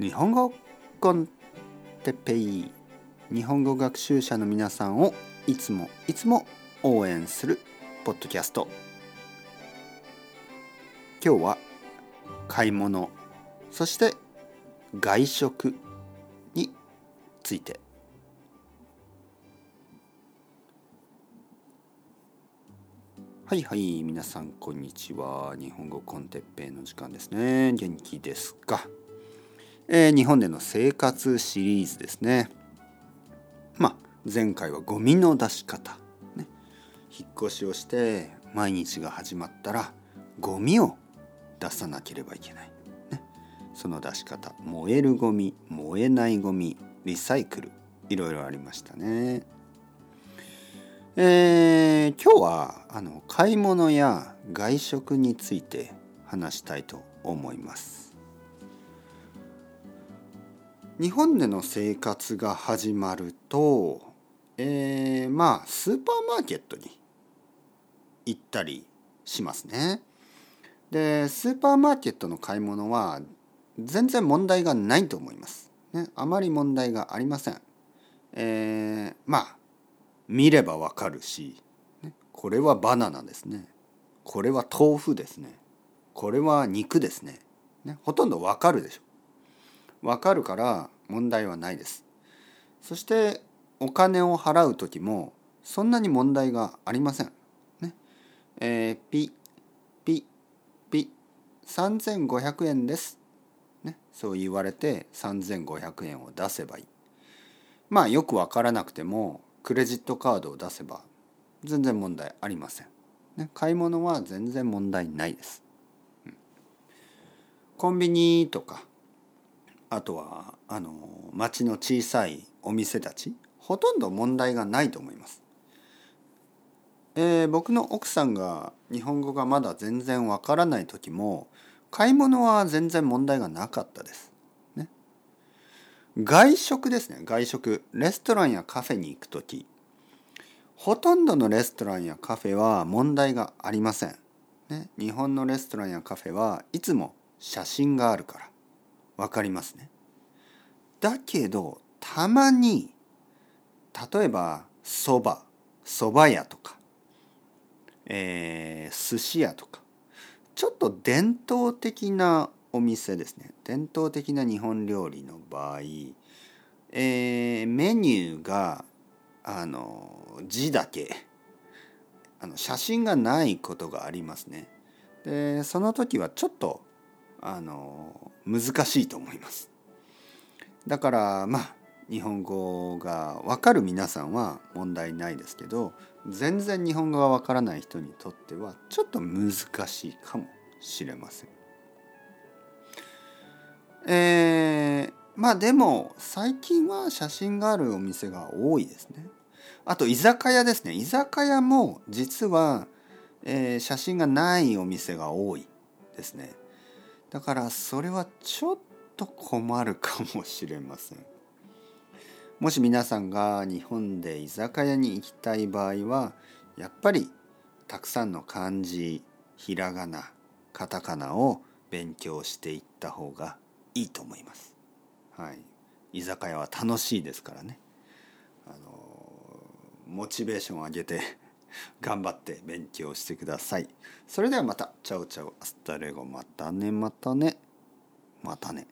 日本語コンテッペイ。日本語学習者の皆さんをいつもいつも応援するポッドキャスト。今日は買い物そして外食について。はいはい皆さんこんにちは。日本語コンテッペイの時間ですね。元気ですか？えー、日本での生活シリーズですね。まあ前回はゴミの出し方、ね、引っ越しをして毎日が始まったらゴミを出さなければいけない。ね、その出し方燃えるゴミ燃えないゴミリサイクルいろいろありましたね。えー、今日はあの買い物や外食について話したいと思います。日本での生活が始まると、えー、まあスーパーマーケットに行ったりしますね。でスーパーマーケットの買い物は全然問題がないと思います。ね、あまり問題がありません。えー、まあ見ればわかるし、ね、これはバナナですね。これは豆腐ですね。これは肉ですね。ねほとんどわかるでしょう。わかるから問題はないです。そしてお金を払う時もそんなに問題がありません。ねえー、ピピピ3500円です。ね、そう言われて3500円を出せばいい。まあよくわからなくてもクレジットカードを出せば全然問題ありません。ね、買い物は全然問題ないです。コンビニとかあとはあの町の小さいお店たちほとんど問題がないと思います。えー、僕の奥さんが日本語がまだ全然わからない時も買い物は全然問題がなかったです。ね、外食ですね外食レストランやカフェに行く時ほとんどのレストランやカフェは問題がありません。ね、日本のレストランやカフェはいつも写真があるから分かりますね。だけどたまに例えばそばそば屋とか、えー、寿司屋とかちょっと伝統的なお店ですね伝統的な日本料理の場合、えー、メニューがあの字だけあの写真がないことがありますね。でその時はちょっとあの難しいと思います。だからまあ日本語が分かる皆さんは問題ないですけど全然日本語が分からない人にとってはちょっと難しいかもしれません。えー、まあでも最近は写真があるお店が多いですね。あと居酒屋ですね。居酒屋も実は、えー、写真がないお店が多いですね。だからそれはちょっと困るかもしれませんもし皆さんが日本で居酒屋に行きたい場合はやっぱりたくさんの漢字ひらがなカタカナを勉強していった方がいいと思います。はい、居酒屋は楽しいですからね。あのモチベーションを上げて頑張って勉強してください。それではまた。 Ciao ciao。 Hasta luego。またね、またね。またね。